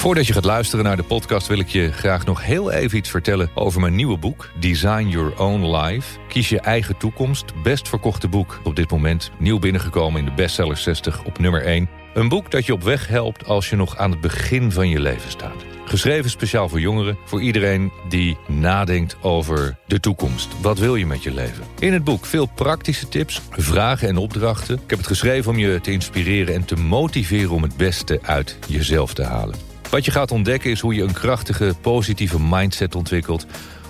Voordat je gaat luisteren naar de podcast wil ik je graag nog heel even iets vertellen over mijn nieuwe boek Design Your Own Life. Kies je eigen toekomst. Best verkochte boek op dit moment. Nieuw binnengekomen in de bestseller 60 op nummer 1. Een boek dat je op weg helpt als je nog aan het begin van je leven staat. Geschreven speciaal voor jongeren, voor iedereen die nadenkt over de toekomst. Wat wil je met je leven? In het boek veel praktische tips, vragen en opdrachten. Ik heb het geschreven om je te inspireren en te motiveren om het beste uit jezelf te halen. Wat je gaat ontdekken is hoe je een krachtige, positieve mindset ontwikkelt.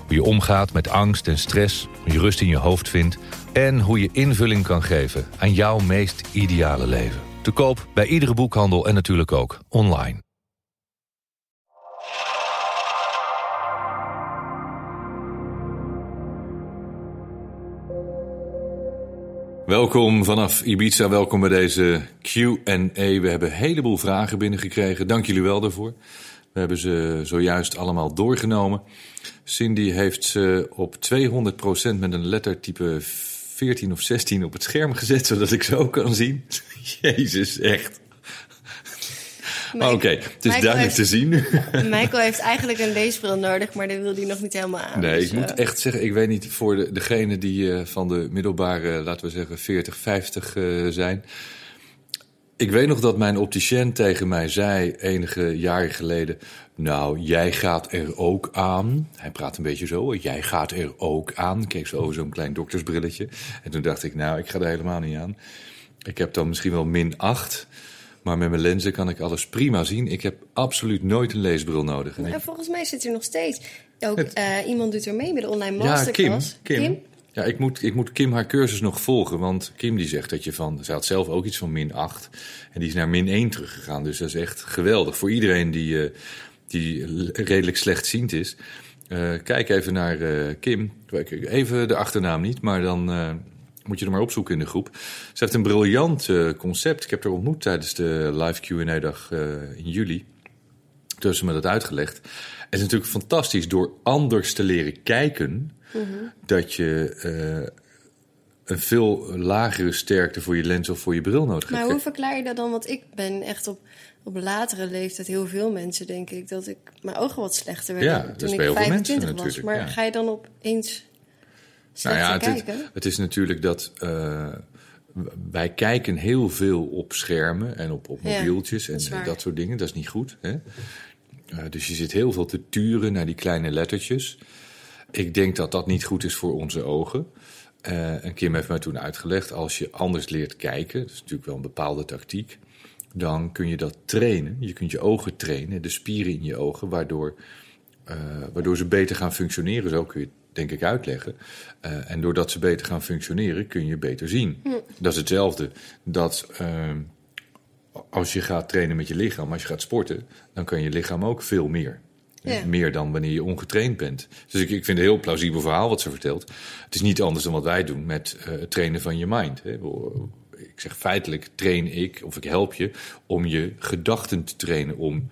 Hoe je omgaat met angst en stress, hoe je rust in je hoofd vindt... en hoe je invulling kan geven aan jouw meest ideale leven. Te koop bij iedere boekhandel en natuurlijk ook online. Welkom vanaf Ibiza, welkom bij deze Q&A. We hebben een heleboel vragen binnengekregen. Dank jullie wel daarvoor. We hebben ze zojuist allemaal doorgenomen. Cindy heeft ze op 200% met een lettertype 14 of 16 op het scherm gezet, zodat ik ze ook kan zien. Jezus, echt. Oké, het is duidelijk te zien. Michael heeft eigenlijk een leesbril nodig, maar daar wil hij nog niet helemaal aan. Nee, dus, ik moet eh, echt zeggen, ik weet niet voor de, degene die eh, van de middelbare, laten we zeggen 40, 50 eh, zijn. Ik weet nog dat mijn opticien tegen mij zei enige jaren geleden... Nou, jij gaat er ook aan. Hij praat een beetje zo. Jij gaat er ook aan. Ik keek zo over zo'n klein doktersbrilletje. En toen dacht ik, nou, ik ga er helemaal niet aan. Ik heb dan misschien wel min 8. Maar met mijn lenzen kan ik alles prima zien. Ik heb absoluut nooit een leesbril nodig. En volgens mij zit er nog steeds. Ook Het- eh, iemand doet er mee met de online Ja, masterclass. Kim. Kim. Ja, ik moet, ik moet Kim haar cursus nog volgen. Want Kim die zegt dat je van... Ze had zelf ook iets van min 8. En die is naar min 1 teruggegaan. Dus dat is echt geweldig. Voor iedereen die, eh, die redelijk slechtziend is. Eh, kijk even naar Kim. Even de achternaam niet, maar dan... moet je er maar opzoeken in de groep. Ze heeft een briljant eh, concept. Ik heb haar ontmoet tijdens de live Q&A-dag eh, in juli. Toen ze me dat uitgelegd. Het is natuurlijk fantastisch door anders te leren kijken... dat je eh, een veel lagere sterkte voor je lens of voor je bril nodig Maar hebt. hoe verklaar je dat dan? Want ik ben echt op, op latere leeftijd heel veel mensen, denk ik, dat ik mijn ogen wat slechter werden Ja, dat toen is ik bij heel veel 25 mensen was. natuurlijk, Maar ja. ga je dan opeens Nou ja, het, is natuurlijk dat eh, wij kijken heel veel op schermen en op, op mobieltjes en dat soort dingen. Dat is niet goed. Hè? Eh, dus je zit heel veel te turen naar die kleine lettertjes. Ik denk dat dat niet goed is voor onze ogen. Eh, en Kim heeft mij toen uitgelegd, als je anders leert kijken, dat is natuurlijk wel een bepaalde tactiek, dan kun je dat trainen. Je kunt je ogen trainen, de spieren in je ogen, waardoor, waardoor ze beter gaan functioneren. Zo kun je denk ik uitleggen. Eh, en doordat ze beter gaan functioneren, kun je beter zien. Dat is hetzelfde. Dat eh, als je gaat trainen met je lichaam, als je gaat sporten, dan kan je lichaam ook veel meer. Meer dan wanneer je ongetraind bent. Dus ik, ik vind het een heel plausibel verhaal wat ze vertelt. Het is niet anders dan wat wij doen met eh, het trainen van je mind. Hè. Ik zeg feitelijk train ik, of ik help je, om je gedachten te trainen. Om,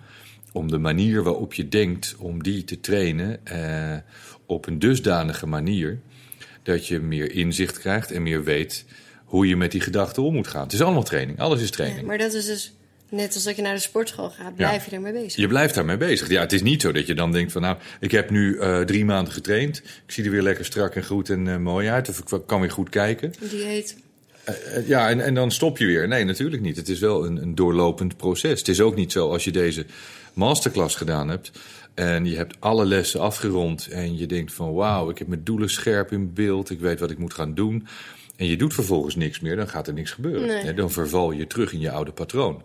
om de manier waarop je denkt, om die te trainen eh, op een dusdanige manier... dat je meer inzicht krijgt en meer weet hoe je met die gedachten om moet gaan. Het is allemaal training, alles is Ja, training. maar dat is dus net als dat je naar de sportschool gaat, blijf je ermee bezig. Je blijft daarmee bezig. Ja, het is niet zo dat je dan denkt van nou, ik heb nu eh, drie maanden getraind. Ik zie er weer lekker strak en goed en eh, mooi uit. Of ik kan weer goed kijken. Die heet. Eh, ja, en, en dan stop je weer. Nee, natuurlijk niet. Het is wel een, een doorlopend proces. Het is ook niet zo als je deze masterclass gedaan hebt. En je hebt alle lessen afgerond. En je denkt van wauw, ik heb mijn doelen scherp in beeld. Ik weet wat ik moet gaan doen. En je doet vervolgens niks meer. Dan gaat er niks gebeuren. Nee. Dan verval je terug in je oude patroon.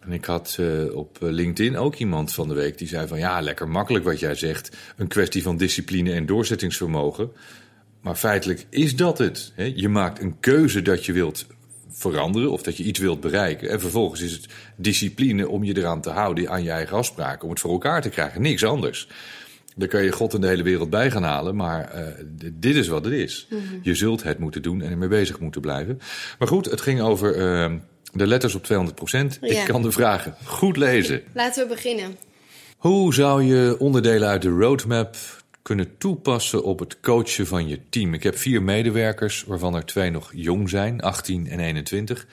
En ik had eh, op eh, LinkedIn ook iemand van de week die zei van ja, lekker makkelijk wat jij zegt. Een kwestie van discipline en doorzettingsvermogen. Maar feitelijk is dat het. Je maakt een keuze dat je wilt veranderen of dat je iets wilt bereiken. En vervolgens is het discipline om je eraan te houden aan je eigen afspraken. Om het voor elkaar te krijgen. Niks anders. Daar kan je God en de hele wereld bij gaan halen. Maar eh, dit is wat het is. Je zult het moeten doen en ermee bezig moeten blijven. Maar goed, het ging over eh, de letters op 200 Ja. Ik kan de vragen goed lezen. Laten we beginnen. Hoe zou je onderdelen uit de roadmap kunnen toepassen op het coachen van je team? Ik heb vier medewerkers, waarvan er twee nog jong zijn, 18 en 21.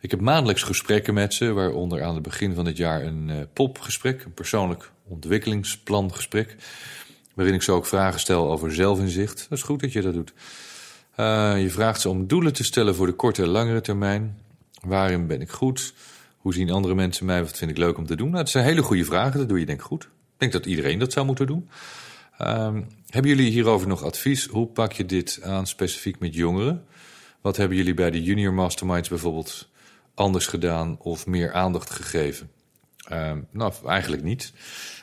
Ik heb maandelijks gesprekken met ze, waaronder aan het begin van het jaar een uh, popgesprek, een persoonlijk ontwikkelingsplangesprek, waarin ik ze ook vragen stel over zelfinzicht. Dat is goed dat je dat doet. Uh, je vraagt ze om doelen te stellen voor de korte en langere termijn. Waarin ben ik goed? Hoe zien andere mensen mij? Wat vind ik leuk om te doen? Nou, dat zijn hele goede vragen, dat doe je denk ik goed. Ik denk dat iedereen dat zou moeten doen. Uh, hebben jullie hierover nog advies? Hoe pak je dit aan specifiek met jongeren? Wat hebben jullie bij de junior masterminds bijvoorbeeld anders gedaan of meer aandacht gegeven? Uh, nou, eigenlijk niet.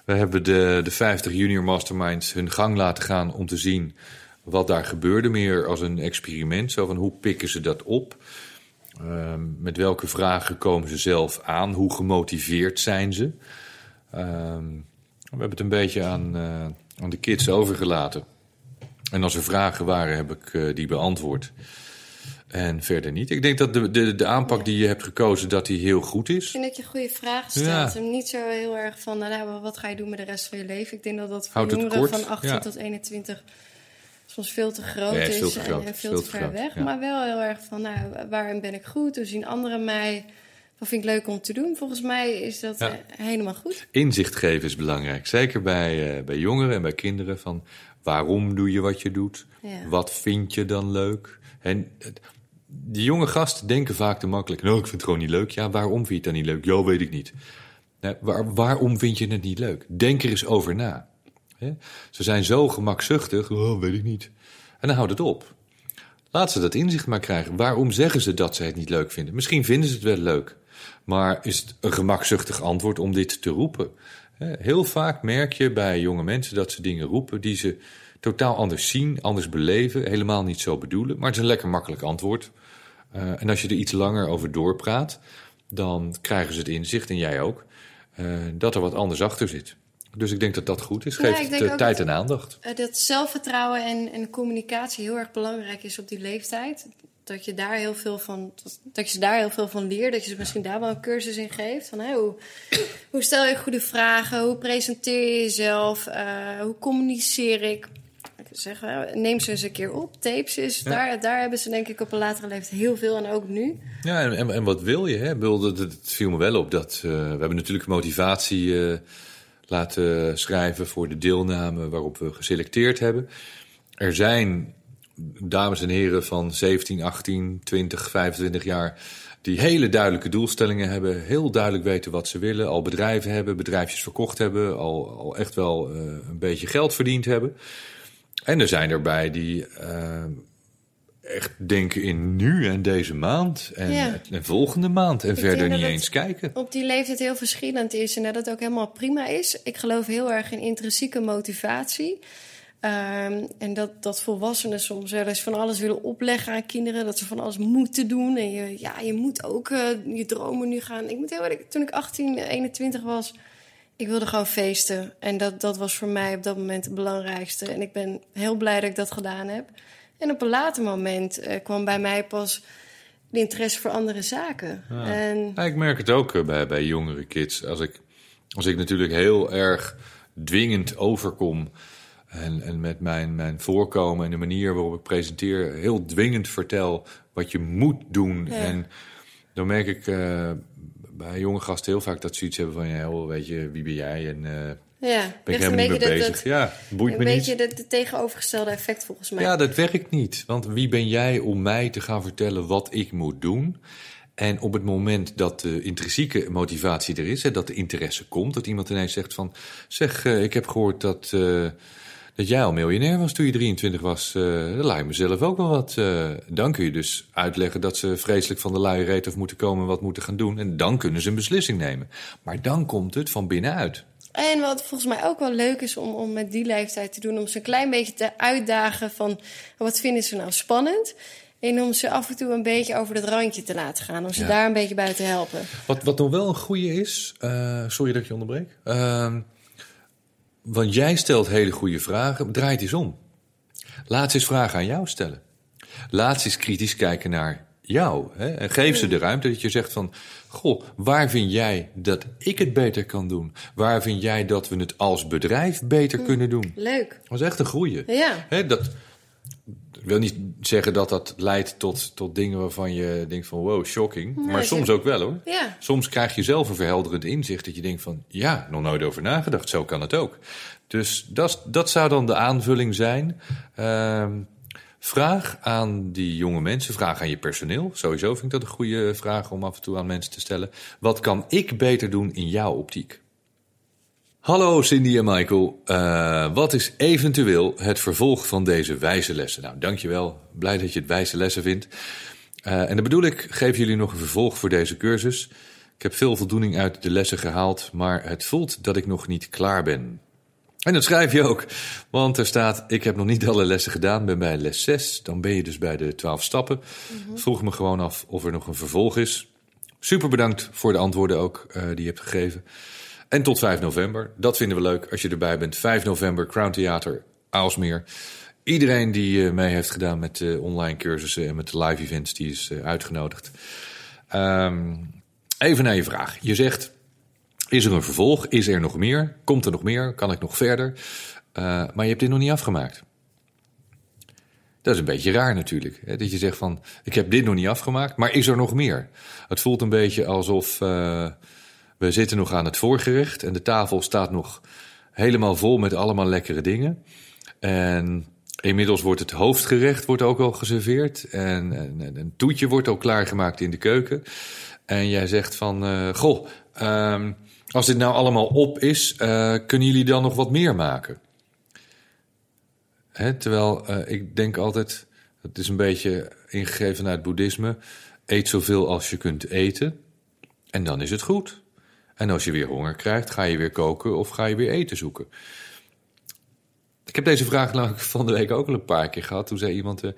We hebben de, de 50 junior masterminds hun gang laten gaan om te zien wat daar gebeurde. Meer als een experiment. Zo van hoe pikken ze dat op? Uh, met welke vragen komen ze zelf aan? Hoe gemotiveerd zijn ze? We hebben het een beetje aan, uh, aan de kids overgelaten. En als er vragen waren, heb ik uh, die beantwoord. En verder niet. Ik denk dat de, de, de aanpak die je hebt gekozen, dat die heel goed is. Ik vind dat je goede vragen stelt. Ja. En niet zo heel erg van, nou, wat ga je doen met de rest van je leven? Ik denk dat dat voor jongeren van 18 ja. tot 21 soms veel te groot ja, is veel te groot, en, en veel, veel te te ver groot, weg. ja. Maar wel heel erg van, nou, waarin ben ik goed? Hoe zien anderen mij? Wat vind ik leuk om te doen? Volgens mij is dat Ja. eh, helemaal goed. Inzicht geven is belangrijk. Zeker bij, uh, bij jongeren en bij kinderen. Van waarom doe je wat je doet? Ja. Wat vind je dan leuk? En die jonge gasten denken vaak te makkelijk. Nou, ik vind het gewoon niet leuk. Ja, waarom vind je het dan niet leuk? Ja, weet ik niet. Waar, waarom vind je het niet leuk? Denk er eens over na. Ze zijn zo gemakzuchtig. Oh, weet ik niet. En dan houdt het op. Laat ze dat inzicht maar krijgen. Waarom zeggen ze dat ze het niet leuk vinden? Misschien vinden ze het wel leuk. Maar is het een gemakzuchtig antwoord om dit te roepen? Heel vaak merk je bij jonge mensen dat ze dingen roepen die ze totaal anders zien, anders beleven, helemaal niet zo bedoelen. Maar het is een lekker makkelijk antwoord. Uh, en als je er iets langer over doorpraat, dan krijgen ze het inzicht, en jij ook, uh, dat er wat anders achter zit. Dus ik denk dat dat goed is. Geef ook tijd dat- en aandacht. Eh, dat zelfvertrouwen en, en communicatie heel erg belangrijk is op die leeftijd. Dat je daar heel veel van, dat, je ze daar heel veel van leert. Dat je ze misschien daar wel een cursus in geeft. Van, hè, hoe, hoe stel je goede vragen? Hoe presenteer je jezelf? Eh, hoe communiceer ik? Ik zeg, hè, neem ze eens een keer op. Tape ze eens. Ja. Daar, daar hebben ze denk ik op een latere leeftijd heel veel. En ook nu. Ja, en, en, en wat wil je? Hè? Het, het viel me wel op dat uh, we hebben natuurlijk motivatie uh, laten schrijven voor de deelname waarop we geselecteerd hebben. Er zijn dames en heren van 17, 18, 20, 25 jaar die hele duidelijke doelstellingen hebben, heel duidelijk weten wat ze willen, al bedrijven hebben, bedrijfjes verkocht hebben, al, al echt wel uh, een beetje geld verdiend hebben. En er zijn erbij die uh, echt denken in nu en deze maand en, Ja. en volgende maand en Ik verder niet eens kijken. Op die leeftijd heel verschillend is en dat het ook helemaal prima is. Ik geloof heel erg in intrinsieke motivatie. Um, en dat, dat volwassenen soms wel eens van alles willen opleggen aan kinderen. Dat ze van alles moeten doen. En je, ja, je moet ook uh, je dromen nu gaan. Ik moet heel eerlijk, toen ik 18, 21 was, ik wilde gewoon feesten. En dat, dat was voor mij op dat moment het belangrijkste. En ik ben heel blij dat ik dat gedaan heb. En op een later moment uh, kwam bij mij pas de interesse voor andere zaken. Ja. En... Ja, ik merk het ook uh, bij, bij jongere kids. Als ik, als ik natuurlijk heel erg dwingend overkom... En, en met mijn, mijn voorkomen en de manier waarop ik presenteer... heel dwingend vertel wat je moet doen. Ja. En dan merk ik uh, bij jonge gasten heel vaak dat ze iets hebben van... ja, joh, weet je, wie ben jij? En uh, ja, ben ik helemaal niet mee bezig. Dat, ja, boeit een me beetje niet. Een beetje het tegenovergestelde effect volgens mij. Ja, dat werkt niet. Want wie ben jij om mij te gaan vertellen wat ik moet doen... En op het moment dat de intrinsieke motivatie er is, hè, dat de interesse komt, dat iemand ineens zegt van, zeg, uh, ik heb gehoord dat, uh, dat jij al miljonair was toen je 23 was, uh, dat lijkt me zelf ook wel wat. Uh, dan kun je dus uitleggen dat ze vreselijk van de luie reet af moeten komen en wat moeten gaan doen. En dan kunnen ze een beslissing nemen. Maar dan komt het van binnenuit. En wat volgens mij ook wel leuk is om, om met die leeftijd te doen, om ze een klein beetje te uitdagen van wat vinden ze nou spannend. En om ze af en toe een beetje over het randje te laten gaan. Om ze ja. daar een beetje bij te helpen. Wat, wat nog wel een goede is. Uh, sorry dat ik je onderbreek. Uh, want jij stelt hele goede vragen. Draai het eens om. Laat ze eens vragen aan jou stellen. Laat ze eens kritisch kijken naar jou. Hè? En geef ze de ruimte dat je zegt van... Goh, waar vind jij dat ik het beter kan doen? Waar vind jij dat we het als bedrijf beter kunnen doen? Leuk. Dat is echt een goeie. Ja. Hè, dat, wil niet zeggen dat dat leidt tot, tot dingen waarvan je denkt van wow, shocking. Nee, maar soms ook wel hoor. Ja, Soms krijg je zelf een verhelderend inzicht dat je denkt van ja, nog nooit over nagedacht, zo kan het ook. Dus dat, dat zou dan de aanvulling zijn. Ehm, vraag aan die jonge mensen, vraag aan je personeel. Sowieso vind ik dat een goede vraag om af en toe aan mensen te stellen. Wat kan ik beter doen in jouw optiek? Hallo Cindy en Michael. Eh, wat is eventueel het vervolg van deze wijze lessen? Nou, dankjewel. Blij dat je het wijze lessen vindt. Eh, en dan bedoel ik, geef jullie nog een vervolg voor deze cursus. Ik heb veel voldoening uit de lessen gehaald, maar het voelt dat ik nog niet klaar ben. En dat schrijf je ook, want er staat: Ik heb nog niet alle lessen gedaan, ben bij les 6. Dan ben je dus bij de 12 stappen. Vroeg me gewoon af of er nog een vervolg is. Super bedankt voor de antwoorden ook eh, die je hebt gegeven. En tot 5 november. Dat vinden we leuk als je erbij bent. 5 november, Crown Theater, Aalsmeer. Iedereen die eh, mee heeft gedaan met de online cursussen en met de live events, die is eh, uitgenodigd. Ehm, even naar je vraag. Je zegt, is er een vervolg? Is er nog meer? Komt er nog meer? Kan ik nog verder? Eh, maar je hebt dit nog niet afgemaakt. Dat is een beetje raar natuurlijk. Hè? Dat je zegt van, ik heb dit nog niet afgemaakt, maar is er nog meer? Het voelt een beetje alsof eh, we zitten nog aan het voorgerecht en de tafel staat nog helemaal vol met allemaal lekkere dingen. En inmiddels wordt het hoofdgerecht wordt ook al geserveerd en, en, en een toetje wordt ook klaargemaakt in de keuken. En jij zegt van, eh, goh, ehm, als dit nou allemaal op is, eh, kunnen jullie dan nog wat meer maken? Hè, terwijl eh, ik denk altijd, het is een beetje ingegeven naar het boeddhisme, eet zoveel als je kunt eten en dan is het goed. En als je weer honger krijgt, ga je weer koken of ga je weer eten zoeken. Ik heb deze vraag namelijk van de week ook al een paar keer gehad. Toen zei iemand, eh,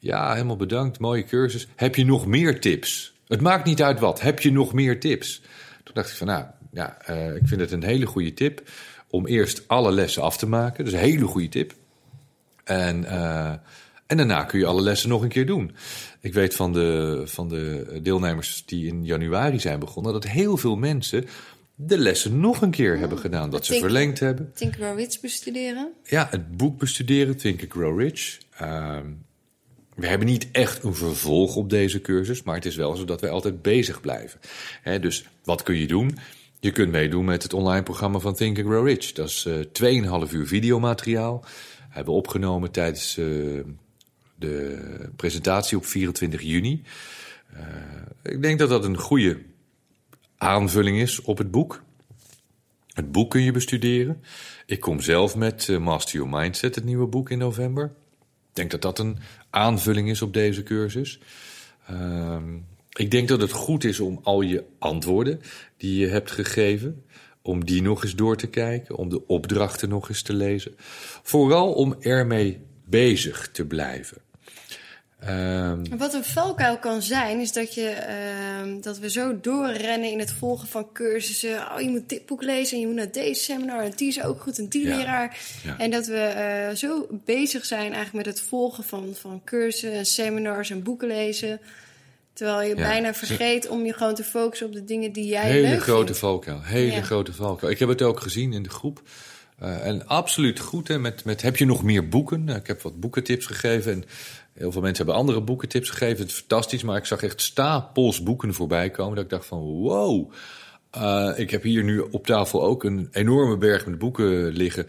ja, helemaal bedankt, mooie cursus. Heb je nog meer tips? Het maakt niet uit wat, heb je nog meer tips? Toen dacht ik van, nou, ja, eh, ik vind het een hele goede tip om eerst alle lessen af te maken. Is een hele goede tip. En, eh, en daarna kun je alle lessen nog een keer doen. Ik weet van de, van de deelnemers die in januari zijn begonnen... dat heel veel mensen de lessen nog een keer hebben gedaan. Dat ze verlengd hebben. Think Grow Rich bestuderen. Ja, het boek bestuderen, Think Grow Rich. Ehm, we hebben niet echt een vervolg op deze cursus, maar het is wel zo dat wij altijd bezig blijven. Hè, dus wat kun je doen? Je kunt meedoen met het online programma van Think Grow Rich. Dat is eh 2,5 uur videomateriaal. Hebben we opgenomen tijdens eh, de presentatie op 24 juni. Eh, ik denk dat dat een goede aanvulling is op het boek. Het boek kun je bestuderen. Ik kom zelf met eh, Master Your Mindset, het nieuwe boek in november. Ik denk dat dat een aanvulling is op deze cursus. Ehm, ik denk dat het goed is om al je antwoorden die je hebt gegeven, om die nog eens door te kijken, om de opdrachten nog eens te lezen. Vooral om ermee bezig te blijven. Ehm, Wat een valkuil kan zijn, is dat, je, ehm, dat we zo doorrennen in het volgen van cursussen. Oh, je moet dit boek lezen en je moet naar deze seminar en die is ook goed en die Ja. leraar. Ja. En dat we eh, zo bezig zijn eigenlijk met het volgen van, van cursussen en seminars en boeken lezen. Terwijl je Ja. bijna vergeet om je gewoon te focussen op de dingen die jij hele leuk grote vindt. valkuil. Hele grote valkuil. Ik heb het ook gezien in de groep. Eh, en absoluut goed. Hè, met, met, heb je nog meer boeken? Nou, ik heb wat boekentips gegeven. En heel veel mensen hebben andere boekentips gegeven. Het is fantastisch. Maar ik zag echt stapels boeken voorbij komen. Dat ik dacht van wow. Eh, ik heb hier nu op tafel ook een enorme berg met boeken liggen.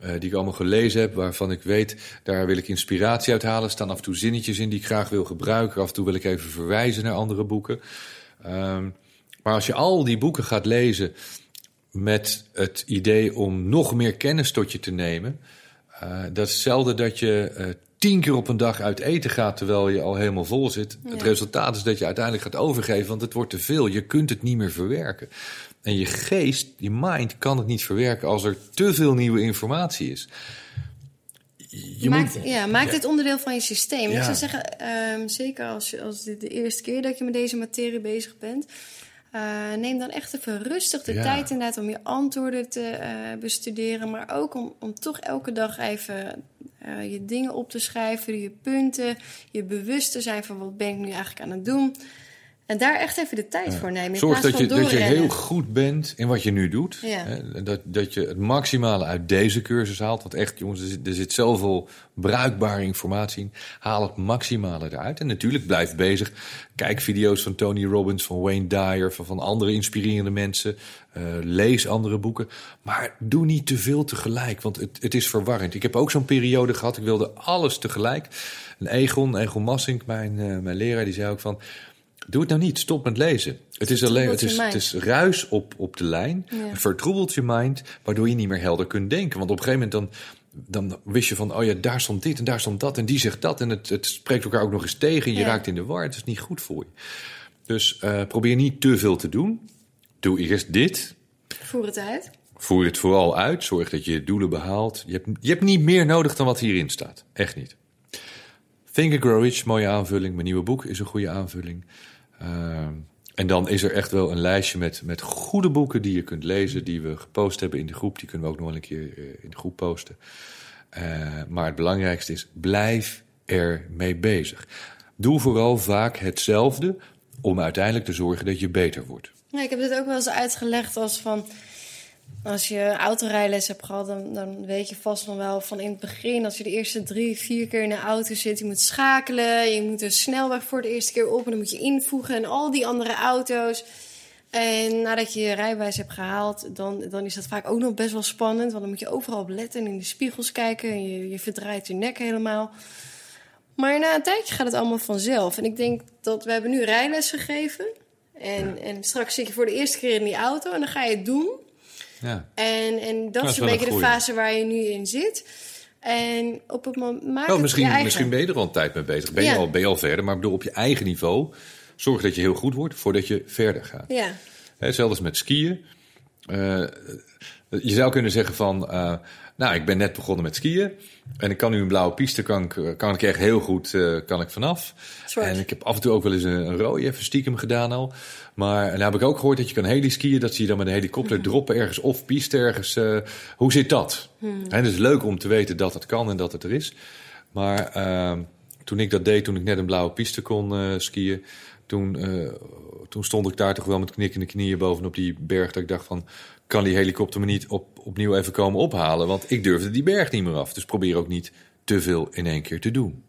eh, die ik allemaal gelezen heb, waarvan ik weet, daar wil ik inspiratie uit halen. Er staan af en toe zinnetjes in die ik graag wil gebruiken. Af en toe wil ik even verwijzen naar andere boeken. Ehm, maar als je al die boeken gaat lezen met het idee om nog meer kennis tot je te nemen, eh, dat is hetzelfde dat je eh, tien keer op een dag uit eten gaat terwijl je al helemaal vol zit. Het resultaat is dat je uiteindelijk gaat overgeven, want het wordt te veel. Je kunt het niet meer verwerken. En je geest, je mind, kan het niet verwerken als er te veel nieuwe informatie is. Je maakt, moet- ja, maak Ja. dit onderdeel van je systeem. Ja. Ik zou zeggen, ehm, zeker als, als dit de eerste keer dat je met deze materie bezig bent, eh, neem dan echt even rustig de Ja. tijd inderdaad om je antwoorden te eh, bestuderen, maar ook om, om toch elke dag even eh, je dingen op te schrijven, je punten, je bewust te zijn van wat ben ik nu eigenlijk aan het doen. En daar echt even de tijd voor nemen. Zorg dat je, dat je heel goed bent in wat je nu doet. Ja. Hè? Dat, dat je het maximale uit deze cursus haalt. Want echt, jongens, er zit, er zit zoveel bruikbare informatie in. Haal het maximale eruit. En natuurlijk blijf bezig. Kijk video's van Tony Robbins, van Wayne Dyer, van, van andere inspirerende mensen. Eh, lees andere boeken. Maar doe niet te veel tegelijk, want het, het is verwarrend. Ik heb ook zo'n periode gehad. Ik wilde alles tegelijk. En Egon, Egon Massink, mijn, eh, mijn leraar, die zei ook van... Doe het nou niet, stop met lezen. Het is, alleen, het is, het is ruis op, op de lijn. Ja. Vertroebelt je mind, waardoor je niet meer helder kunt denken. Want op een gegeven moment dan, dan wist je van... oh ja, daar stond dit en daar stond dat en die zegt dat... en het, het spreekt elkaar ook nog eens tegen. Je Ja. raakt in de war, het is niet goed voor je. Dus eh, probeer niet te veel te doen. Doe eerst dit. Voer het uit. Voer het vooral uit. Zorg dat je je doelen behaalt. Je hebt, je hebt niet meer nodig dan wat hierin staat. Echt niet. Think and Grow Rich, mooie aanvulling. Mijn nieuwe boek is een goede aanvulling. Ehm, en dan is er echt wel een lijstje met, met goede boeken die je kunt lezen, die we gepost hebben in de groep. Die kunnen we ook nog wel een keer eh, in de groep posten. Eh, maar het belangrijkste is, blijf er mee bezig. Doe vooral vaak hetzelfde om uiteindelijk te zorgen dat je beter wordt. Ja, ik heb dit ook wel eens uitgelegd als van... Als je autorijles hebt gehad, dan, dan weet je vast nog wel van in het begin... als je de eerste drie, vier keer in de auto zit, je moet schakelen... je moet de snelweg voor de eerste keer op en dan moet je invoegen... en al die andere auto's. En nadat je je rijbewijs hebt gehaald, dan, dan is dat vaak ook nog best wel spannend... want dan moet je overal op letten en in de spiegels kijken... en je, je verdraait je nek helemaal... Maar na een tijdje gaat het allemaal vanzelf. En ik denk dat we hebben nu rijles gegeven. En, en straks zit je voor de eerste keer in die auto en dan ga je het doen. Ja. En, en dat dat is een beetje de fase waar je nu in zit. En op het moment Wel, het misschien, je misschien ben je er al een tijd mee bezig. Ben, je al, ben je al verder, maar bedoel op je eigen niveau. Zorg dat je heel goed wordt voordat je verder gaat. Ja, Hè, Hetzelfde als met skiën. Eh, je zou kunnen zeggen van, eh, nou, ik ben net begonnen met skiën. En ik kan nu een blauwe piste, kan ik, kan ik echt heel goed eh, kan ik vanaf. En ik heb af en toe ook wel eens een, een rode even stiekem gedaan al. Maar dan heb ik ook gehoord dat je kan heliskiën. Dat zie je dan met een helikopter droppen ergens of piste ergens. hoe zit dat? En het is leuk om te weten dat het kan en dat het er is. Maar eh, toen ik dat deed, toen ik net een blauwe piste kon skiën... Toen, eh, toen stond ik daar toch wel met knikkende knieën bovenop die berg. Dat ik dacht van, kan die helikopter me niet op, opnieuw even komen ophalen? Want ik durfde die berg niet meer af. Dus probeer ook niet te veel in één keer te doen.